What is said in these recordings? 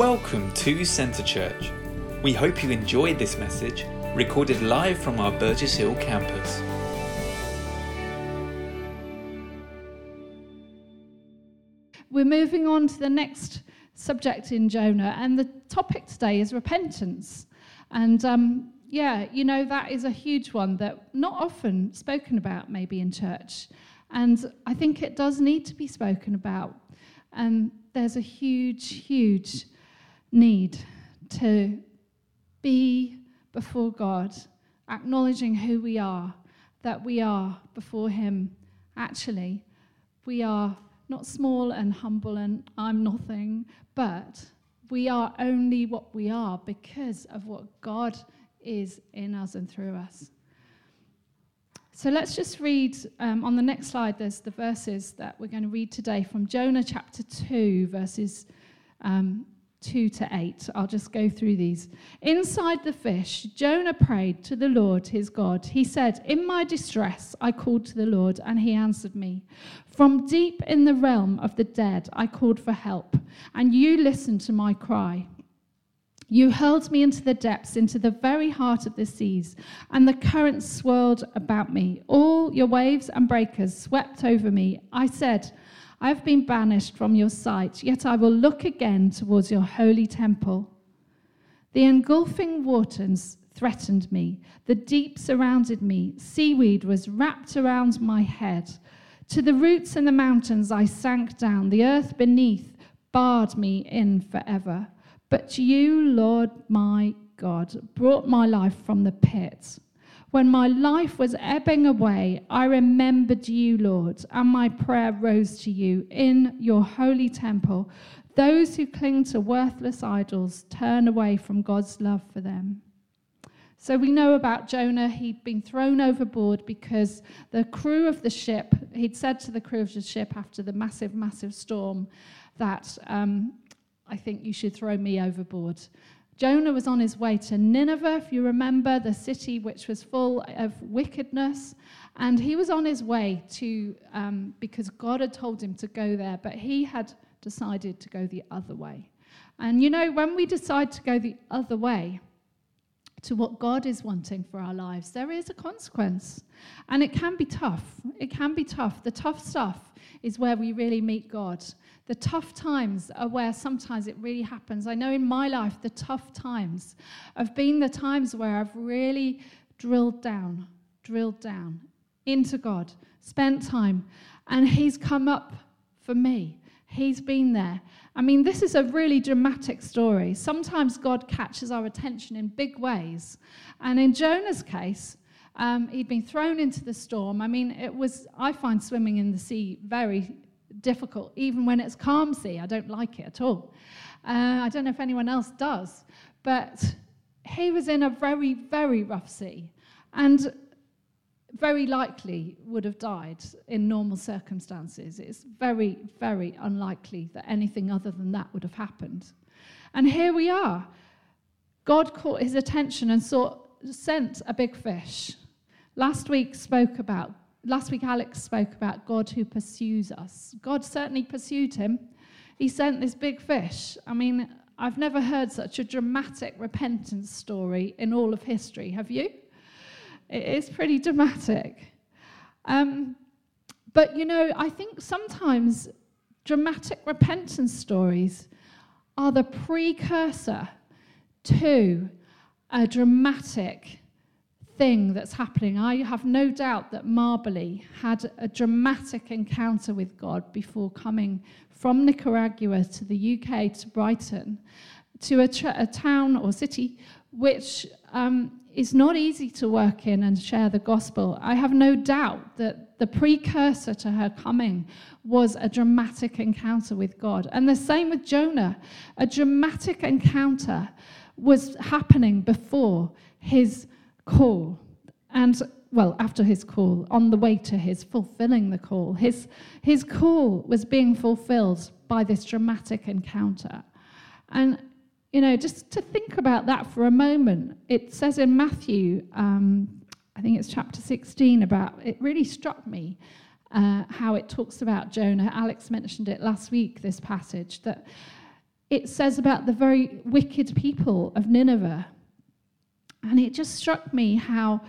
Welcome to Centre Church. We hope you enjoyed this message, recorded live from our Burgess Hill campus. We're moving on to the next subject in Jonah, and the topic today is repentance. And um, yeah, you know, that is a huge one that not often spoken about, maybe in church. And I think it does need to be spoken about. And there's a huge, huge need to be before God, acknowledging who we are, that we are before Him. Actually, we are not small and humble and I'm nothing, but we are only what we are because of what God is in us and through us. So let's just read um, on the next slide. There's the verses that we're going to read today from Jonah chapter 2, verses um, 2 to 8. I'll just go through these. Inside the fish, Jonah prayed to the Lord his God. He said, In my distress, I called to the Lord, and he answered me. From deep in the realm of the dead, I called for help, and you listened to my cry. You hurled me into the depths, into the very heart of the seas, and the currents swirled about me. All your waves and breakers swept over me. I said, I have been banished from your sight, yet I will look again towards your holy temple. The engulfing waters threatened me, the deep surrounded me, seaweed was wrapped around my head. To the roots and the mountains I sank down, the earth beneath barred me in forever. But you, Lord my God, brought my life from the pit. When my life was ebbing away, I remembered you, Lord, and my prayer rose to you in your holy temple. Those who cling to worthless idols turn away from God's love for them. So we know about Jonah. He'd been thrown overboard because the crew of the ship, he'd said to the crew of the ship after the massive, massive storm that um, I think you should throw me overboard. Jonah was on his way to Nineveh, if you remember, the city which was full of wickedness. And he was on his way to, um, because God had told him to go there, but he had decided to go the other way. And you know, when we decide to go the other way, to what God is wanting for our lives, there is a consequence. And it can be tough. It can be tough. The tough stuff is where we really meet God. The tough times are where sometimes it really happens. I know in my life, the tough times have been the times where I've really drilled down, drilled down into God, spent time, and He's come up for me. He's been there. I mean, this is a really dramatic story. Sometimes God catches our attention in big ways. And in Jonah's case, um, he'd been thrown into the storm. I mean, it was, I find swimming in the sea very difficult, even when it's calm sea. I don't like it at all. Uh, I don't know if anyone else does. But he was in a very, very rough sea. And very likely would have died in normal circumstances. It's very, very unlikely that anything other than that would have happened. And here we are. God caught his attention and saw, sent a big fish. Last week spoke about last week Alex spoke about God who pursues us. God certainly pursued him. He sent this big fish. I mean, I've never heard such a dramatic repentance story in all of history. Have you? It is pretty dramatic. Um, but you know, I think sometimes dramatic repentance stories are the precursor to a dramatic thing that's happening. I have no doubt that Marbley had a dramatic encounter with God before coming from Nicaragua to the UK to Brighton, to a, a town or city which um, is not easy to work in and share the gospel. I have no doubt that the precursor to her coming was a dramatic encounter with God. And the same with Jonah. A dramatic encounter was happening before his call. And well, after his call, on the way to his fulfilling the call, his, his call was being fulfilled by this dramatic encounter. And you know, just to think about that for a moment, it says in Matthew, um, I think it's chapter 16, about it really struck me uh, how it talks about Jonah. Alex mentioned it last week, this passage, that it says about the very wicked people of Nineveh. And it just struck me how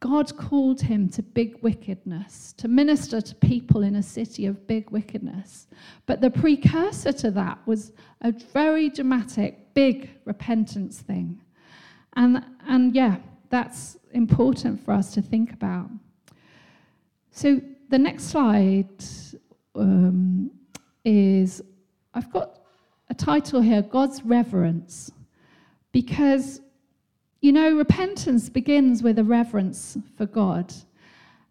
God called him to big wickedness, to minister to people in a city of big wickedness. But the precursor to that was a very dramatic, big repentance thing. And, and yeah, that's important for us to think about. So the next slide um, is I've got a title here God's Reverence, because you know, repentance begins with a reverence for God.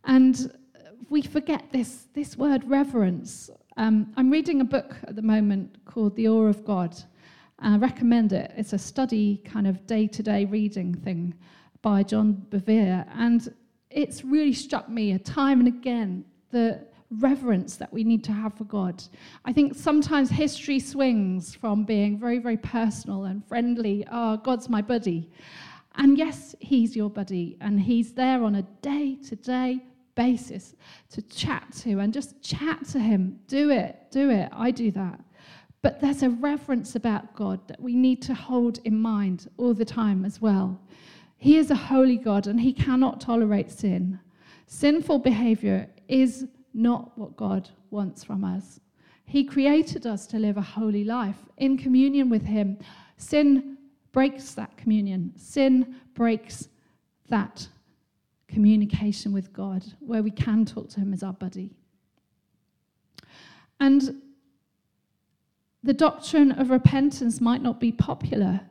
And we forget this, this word reverence. Um, I'm reading a book at the moment called The Awe of God. I recommend it. It's a study, kind of day to day reading thing by John Bevere. And it's really struck me time and again the reverence that we need to have for God. I think sometimes history swings from being very, very personal and friendly. Oh, God's my buddy. And yes, he's your buddy, and he's there on a day to day basis to chat to and just chat to him. Do it, do it. I do that. But there's a reverence about God that we need to hold in mind all the time as well. He is a holy God and he cannot tolerate sin. Sinful behavior is not what God wants from us. He created us to live a holy life in communion with him. Sin breaks that communion. Sin breaks that communication with God where we can talk to Him as our buddy. And the doctrine of repentance might not be popular.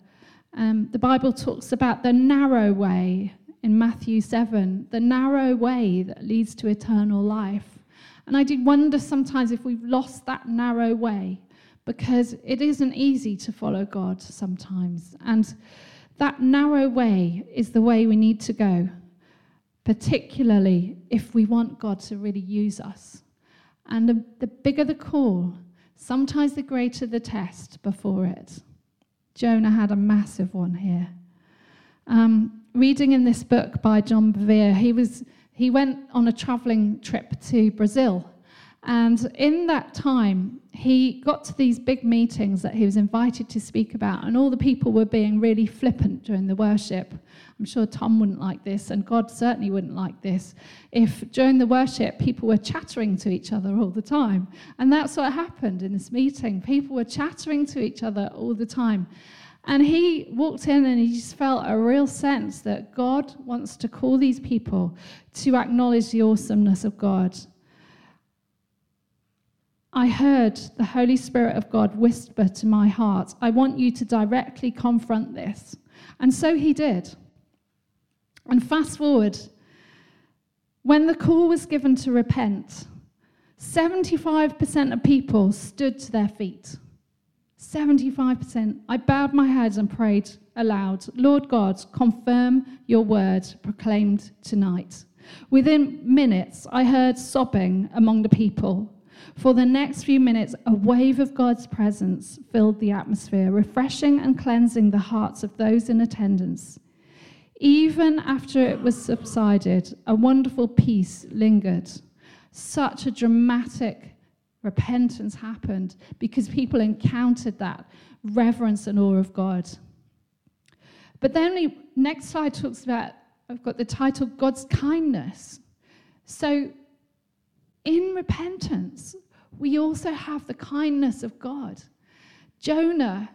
Um, the Bible talks about the narrow way in Matthew 7, the narrow way that leads to eternal life. And I do wonder sometimes if we've lost that narrow way because it isn't easy to follow God sometimes. And that narrow way is the way we need to go, particularly if we want God to really use us. And the, the bigger the call, sometimes the greater the test before it. Jonah had a massive one here. Um, reading in this book by John Bevere, he, was, he went on a traveling trip to Brazil and in that time, he got to these big meetings that he was invited to speak about, and all the people were being really flippant during the worship. I'm sure Tom wouldn't like this, and God certainly wouldn't like this if during the worship people were chattering to each other all the time. And that's what happened in this meeting. People were chattering to each other all the time. And he walked in and he just felt a real sense that God wants to call these people to acknowledge the awesomeness of God I heard the Holy Spirit of God whisper to my heart, I want you to directly confront this. And so he did. And fast forward, when the call was given to repent, 75% of people stood to their feet. 75%. I bowed my head and prayed aloud, Lord God, confirm your word proclaimed tonight. Within minutes, I heard sobbing among the people. For the next few minutes, a wave of God's presence filled the atmosphere, refreshing and cleansing the hearts of those in attendance. Even after it was subsided, a wonderful peace lingered. Such a dramatic repentance happened because people encountered that reverence and awe of God. But then the next slide talks about, I've got the title God's kindness. So in repentance, we also have the kindness of God. Jonah,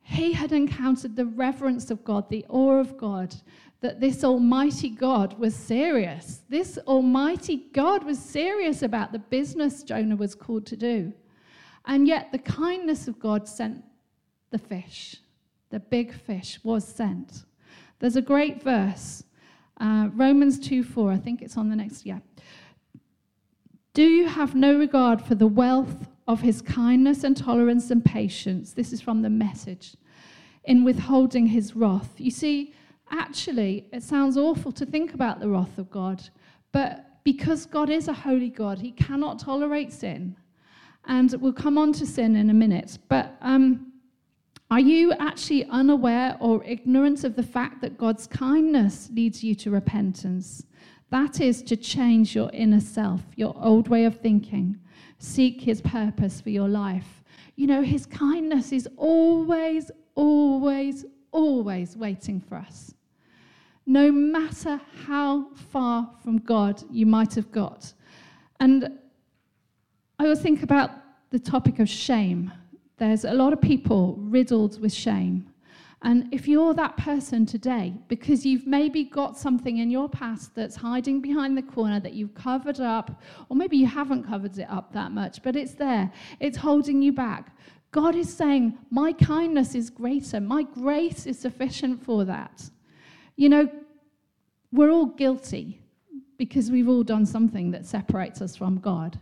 he had encountered the reverence of God, the awe of God, that this Almighty God was serious. This Almighty God was serious about the business Jonah was called to do. And yet, the kindness of God sent the fish. The big fish was sent. There's a great verse, uh, Romans 2 4. I think it's on the next, yeah. Do you have no regard for the wealth of his kindness and tolerance and patience? This is from the message. In withholding his wrath. You see, actually, it sounds awful to think about the wrath of God, but because God is a holy God, he cannot tolerate sin. And we'll come on to sin in a minute. But um, are you actually unaware or ignorant of the fact that God's kindness leads you to repentance? That is to change your inner self, your old way of thinking. Seek his purpose for your life. You know, his kindness is always, always, always waiting for us. No matter how far from God you might have got. And I always think about the topic of shame. There's a lot of people riddled with shame. And if you're that person today, because you've maybe got something in your past that's hiding behind the corner that you've covered up, or maybe you haven't covered it up that much, but it's there, it's holding you back. God is saying, My kindness is greater, my grace is sufficient for that. You know, we're all guilty because we've all done something that separates us from God.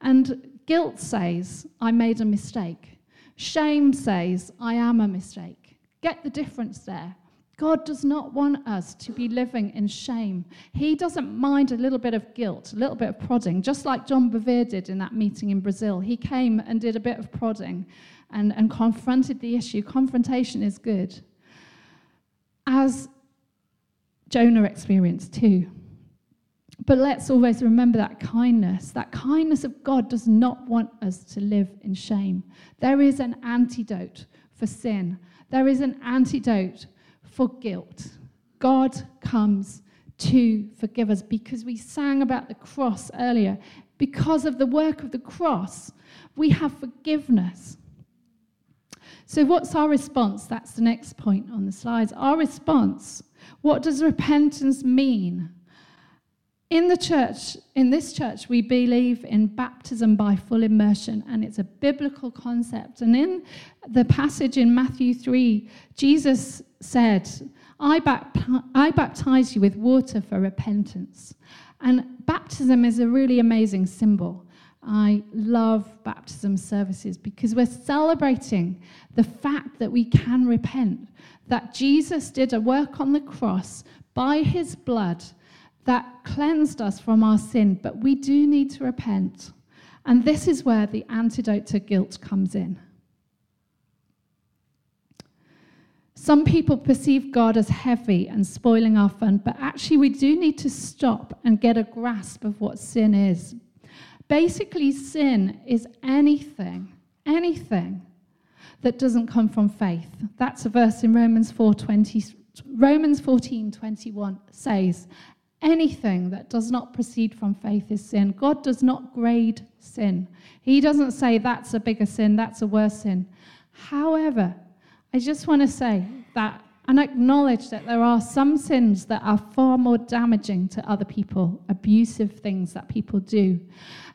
And guilt says, I made a mistake. Shame says, I am a mistake. Get the difference there. God does not want us to be living in shame. He doesn't mind a little bit of guilt, a little bit of prodding, just like John Bevere did in that meeting in Brazil. He came and did a bit of prodding and, and confronted the issue. Confrontation is good. As Jonah experienced too. But let's always remember that kindness. That kindness of God does not want us to live in shame. There is an antidote for sin. There is an antidote for guilt. God comes to forgive us because we sang about the cross earlier. Because of the work of the cross, we have forgiveness. So, what's our response? That's the next point on the slides. Our response. What does repentance mean? In the church, in this church, we believe in baptism by full immersion, and it's a biblical concept. And in the passage in Matthew 3, Jesus said, I, I baptize you with water for repentance. And baptism is a really amazing symbol. I love baptism services because we're celebrating the fact that we can repent, that Jesus did a work on the cross by his blood that cleansed us from our sin, but we do need to repent. And this is where the antidote to guilt comes in. Some people perceive God as heavy and spoiling our fun, but actually, we do need to stop and get a grasp of what sin is. Basically, sin is anything, anything that doesn't come from faith. That's a verse in Romans 4 20, Romans 14 21 says, anything that does not proceed from faith is sin. God does not grade sin. He doesn't say that's a bigger sin, that's a worse sin. However, I just want to say that and acknowledge that there are some sins that are far more damaging to other people, abusive things that people do.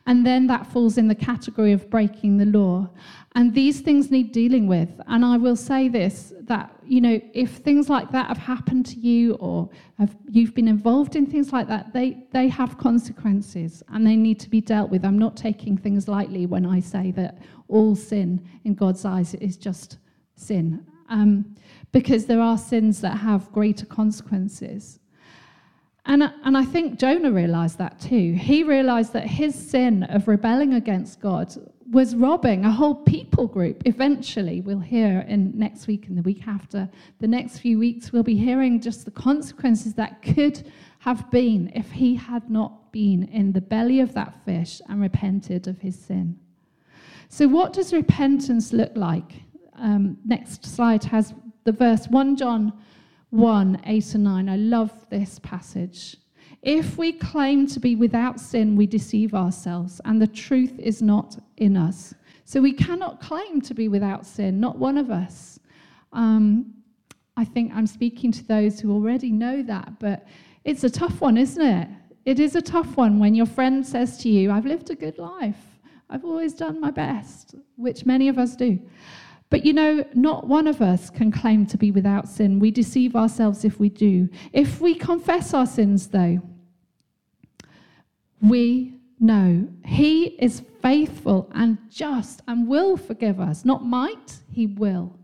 And then that falls in the category of breaking the law. And these things need dealing with. And I will say this that, you know, if things like that have happened to you or have, you've been involved in things like that, they, they have consequences and they need to be dealt with. I'm not taking things lightly when I say that all sin in God's eyes is just sin. Um, because there are sins that have greater consequences. And, and I think Jonah realized that too. He realized that his sin of rebelling against God was robbing a whole people group. Eventually, we'll hear in next week and the week after, the next few weeks, we'll be hearing just the consequences that could have been if he had not been in the belly of that fish and repented of his sin. So, what does repentance look like? Um, next slide has the verse 1 John 1 8 and 9. I love this passage. If we claim to be without sin, we deceive ourselves, and the truth is not in us. So we cannot claim to be without sin, not one of us. Um, I think I'm speaking to those who already know that, but it's a tough one, isn't it? It is a tough one when your friend says to you, I've lived a good life, I've always done my best, which many of us do. But you know, not one of us can claim to be without sin. We deceive ourselves if we do. If we confess our sins, though, we know He is faithful and just and will forgive us. Not might, He will.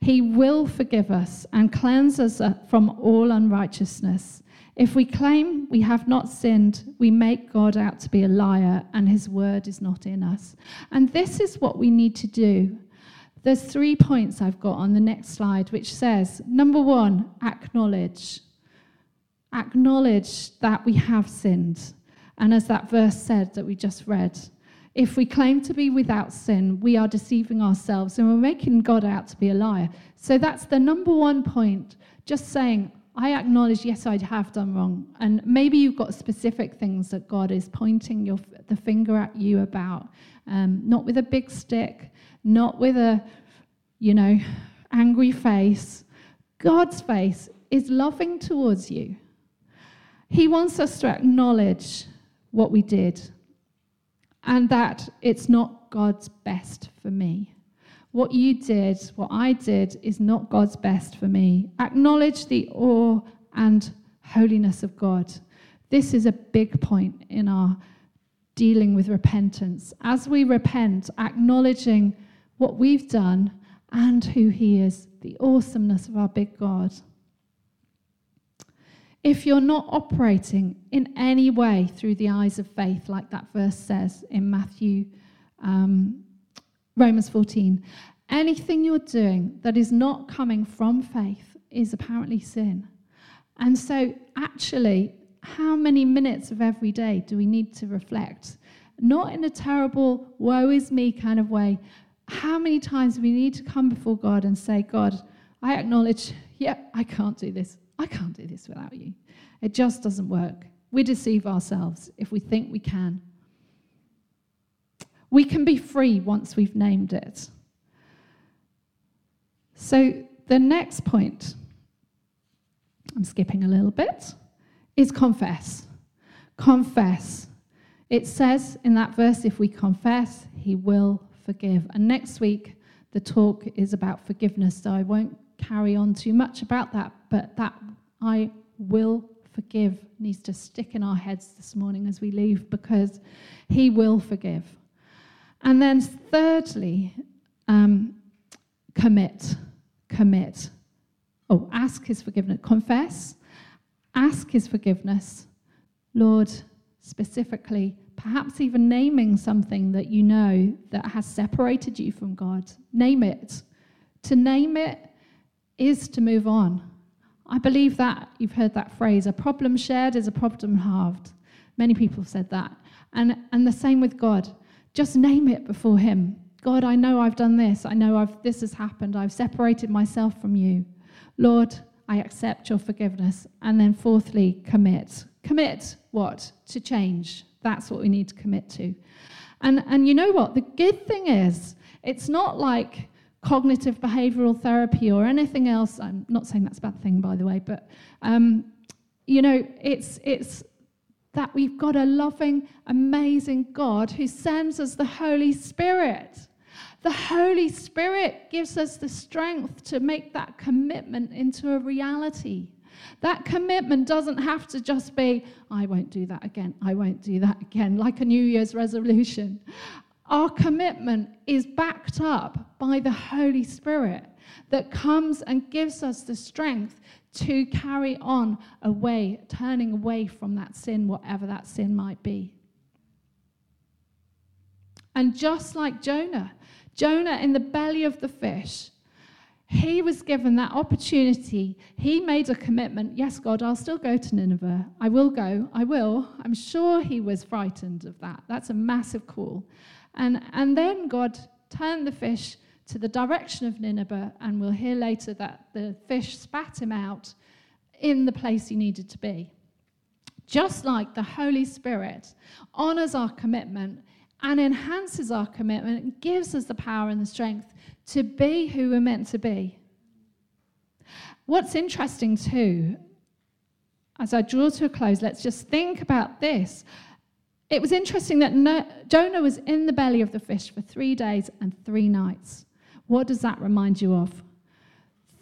He will forgive us and cleanse us uh, from all unrighteousness. If we claim we have not sinned, we make God out to be a liar and his word is not in us. And this is what we need to do. There's three points I've got on the next slide, which says number one, acknowledge. Acknowledge that we have sinned. And as that verse said that we just read, If we claim to be without sin, we are deceiving ourselves and we're making God out to be a liar. So that's the number one point. Just saying, I acknowledge, yes, I have done wrong. And maybe you've got specific things that God is pointing your, the finger at you about. Um, not with a big stick, not with a, you know, angry face. God's face is loving towards you. He wants us to acknowledge what we did and that it's not God's best for me. What you did, what I did, is not God's best for me. Acknowledge the awe and holiness of God. This is a big point in our dealing with repentance. As we repent, acknowledging what we've done and who He is, the awesomeness of our big God. If you're not operating in any way through the eyes of faith, like that verse says in Matthew, um, Romans 14, anything you're doing that is not coming from faith is apparently sin. And so, actually, how many minutes of every day do we need to reflect? Not in a terrible, woe is me kind of way. How many times we need to come before God and say, God, I acknowledge, yeah, I can't do this. I can't do this without you. It just doesn't work. We deceive ourselves if we think we can. We can be free once we've named it. So, the next point, I'm skipping a little bit, is confess. Confess. It says in that verse, if we confess, he will forgive. And next week, the talk is about forgiveness, so I won't carry on too much about that, but that I will forgive needs to stick in our heads this morning as we leave because he will forgive. And then, thirdly, um, commit. Commit. Oh, ask his forgiveness. Confess. Ask his forgiveness. Lord, specifically, perhaps even naming something that you know that has separated you from God. Name it. To name it is to move on. I believe that you've heard that phrase a problem shared is a problem halved. Many people have said that. And, and the same with God. Just name it before Him. God, I know I've done this. I know I've, this has happened. I've separated myself from you. Lord, I accept your forgiveness. And then, fourthly, commit. Commit what? To change. That's what we need to commit to. And, and you know what? The good thing is, it's not like cognitive behavioral therapy or anything else. I'm not saying that's a bad thing, by the way, but um, you know, it's it's that we've got a loving, amazing God who sends us the Holy Spirit. The Holy Spirit gives us the strength to make that commitment into a reality. That commitment doesn't have to just be, I won't do that again, I won't do that again, like a New Year's resolution. Our commitment is backed up by the Holy Spirit that comes and gives us the strength to carry on away, turning away from that sin, whatever that sin might be. And just like Jonah, Jonah in the belly of the fish, he was given that opportunity. He made a commitment. Yes, God, I'll still go to Nineveh. I will go. I will. I'm sure he was frightened of that. That's a massive call. And, and then God turned the fish to the direction of Nineveh, and we'll hear later that the fish spat him out in the place he needed to be. Just like the Holy Spirit honors our commitment and enhances our commitment and gives us the power and the strength to be who we're meant to be. What's interesting, too, as I draw to a close, let's just think about this. It was interesting that Jonah was in the belly of the fish for three days and three nights. What does that remind you of?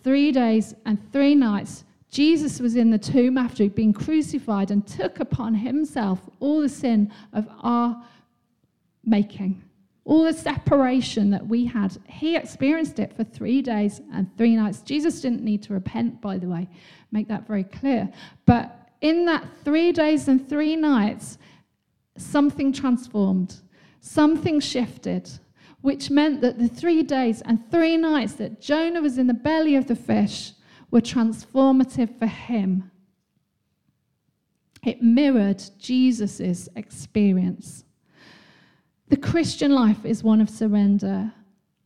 Three days and three nights, Jesus was in the tomb after he'd been crucified and took upon himself all the sin of our making, all the separation that we had. He experienced it for three days and three nights. Jesus didn't need to repent, by the way, make that very clear. But in that three days and three nights, something transformed, something shifted, which meant that the three days and three nights that Jonah was in the belly of the fish were transformative for him. It mirrored Jesus' experience. The Christian life is one of surrender.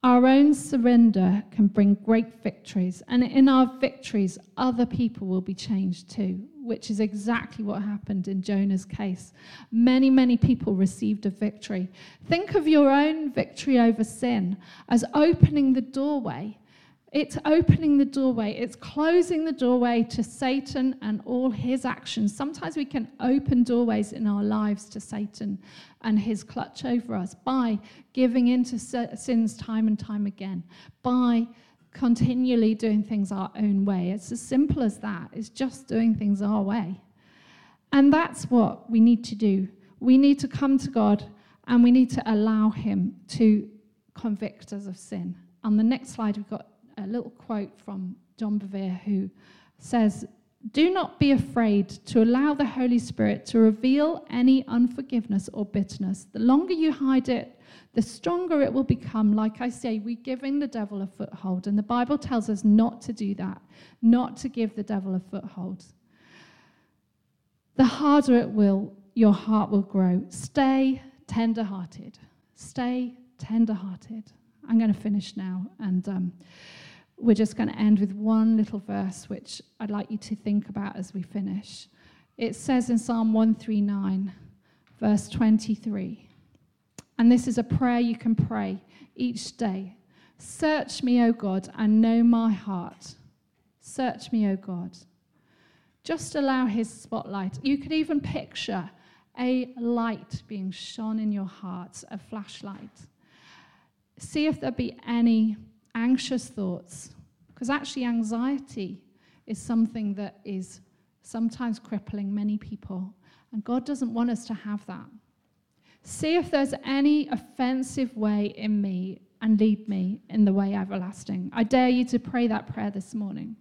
Our own surrender can bring great victories, and in our victories, other people will be changed too, which is exactly what happened in Jonah's case. Many, many people received a victory. Think of your own victory over sin as opening the doorway it's opening the doorway, it's closing the doorway to Satan and all his actions. Sometimes we can open doorways in our lives to Satan and his clutch over us by giving into sins time and time again, by continually doing things our own way. It's as simple as that. It's just doing things our way. And that's what we need to do. We need to come to God and we need to allow Him to convict us of sin. On the next slide, we've got a little quote from John Bevere who says, Do not be afraid to allow the Holy Spirit to reveal any unforgiveness or bitterness. The longer you hide it, the stronger it will become. Like I say, we're giving the devil a foothold, and the Bible tells us not to do that, not to give the devil a foothold. The harder it will, your heart will grow. Stay tender hearted. Stay tender hearted. I'm going to finish now. And. Um, we're just going to end with one little verse, which I'd like you to think about as we finish. It says in Psalm 139, verse 23, and this is a prayer you can pray each day Search me, O God, and know my heart. Search me, O God. Just allow his spotlight. You could even picture a light being shone in your heart, a flashlight. See if there be any anxious thoughts, because actually, anxiety is something that is sometimes crippling many people, and God doesn't want us to have that. See if there's any offensive way in me and lead me in the way everlasting. I dare you to pray that prayer this morning.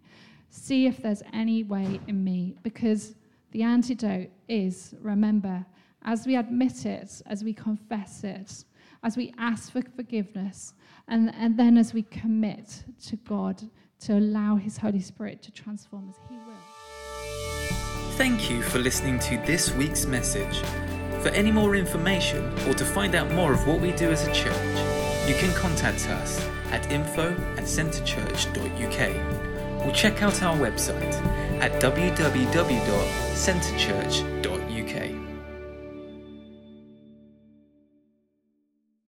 See if there's any way in me, because the antidote is remember, as we admit it, as we confess it, as we ask for forgiveness, and, and then as we commit to God to allow His Holy Spirit to transform us, He will. Thank you for listening to this week's message. For any more information or to find out more of what we do as a church, you can contact us at info at centrechurch.uk or check out our website at www.centrechurch.uk.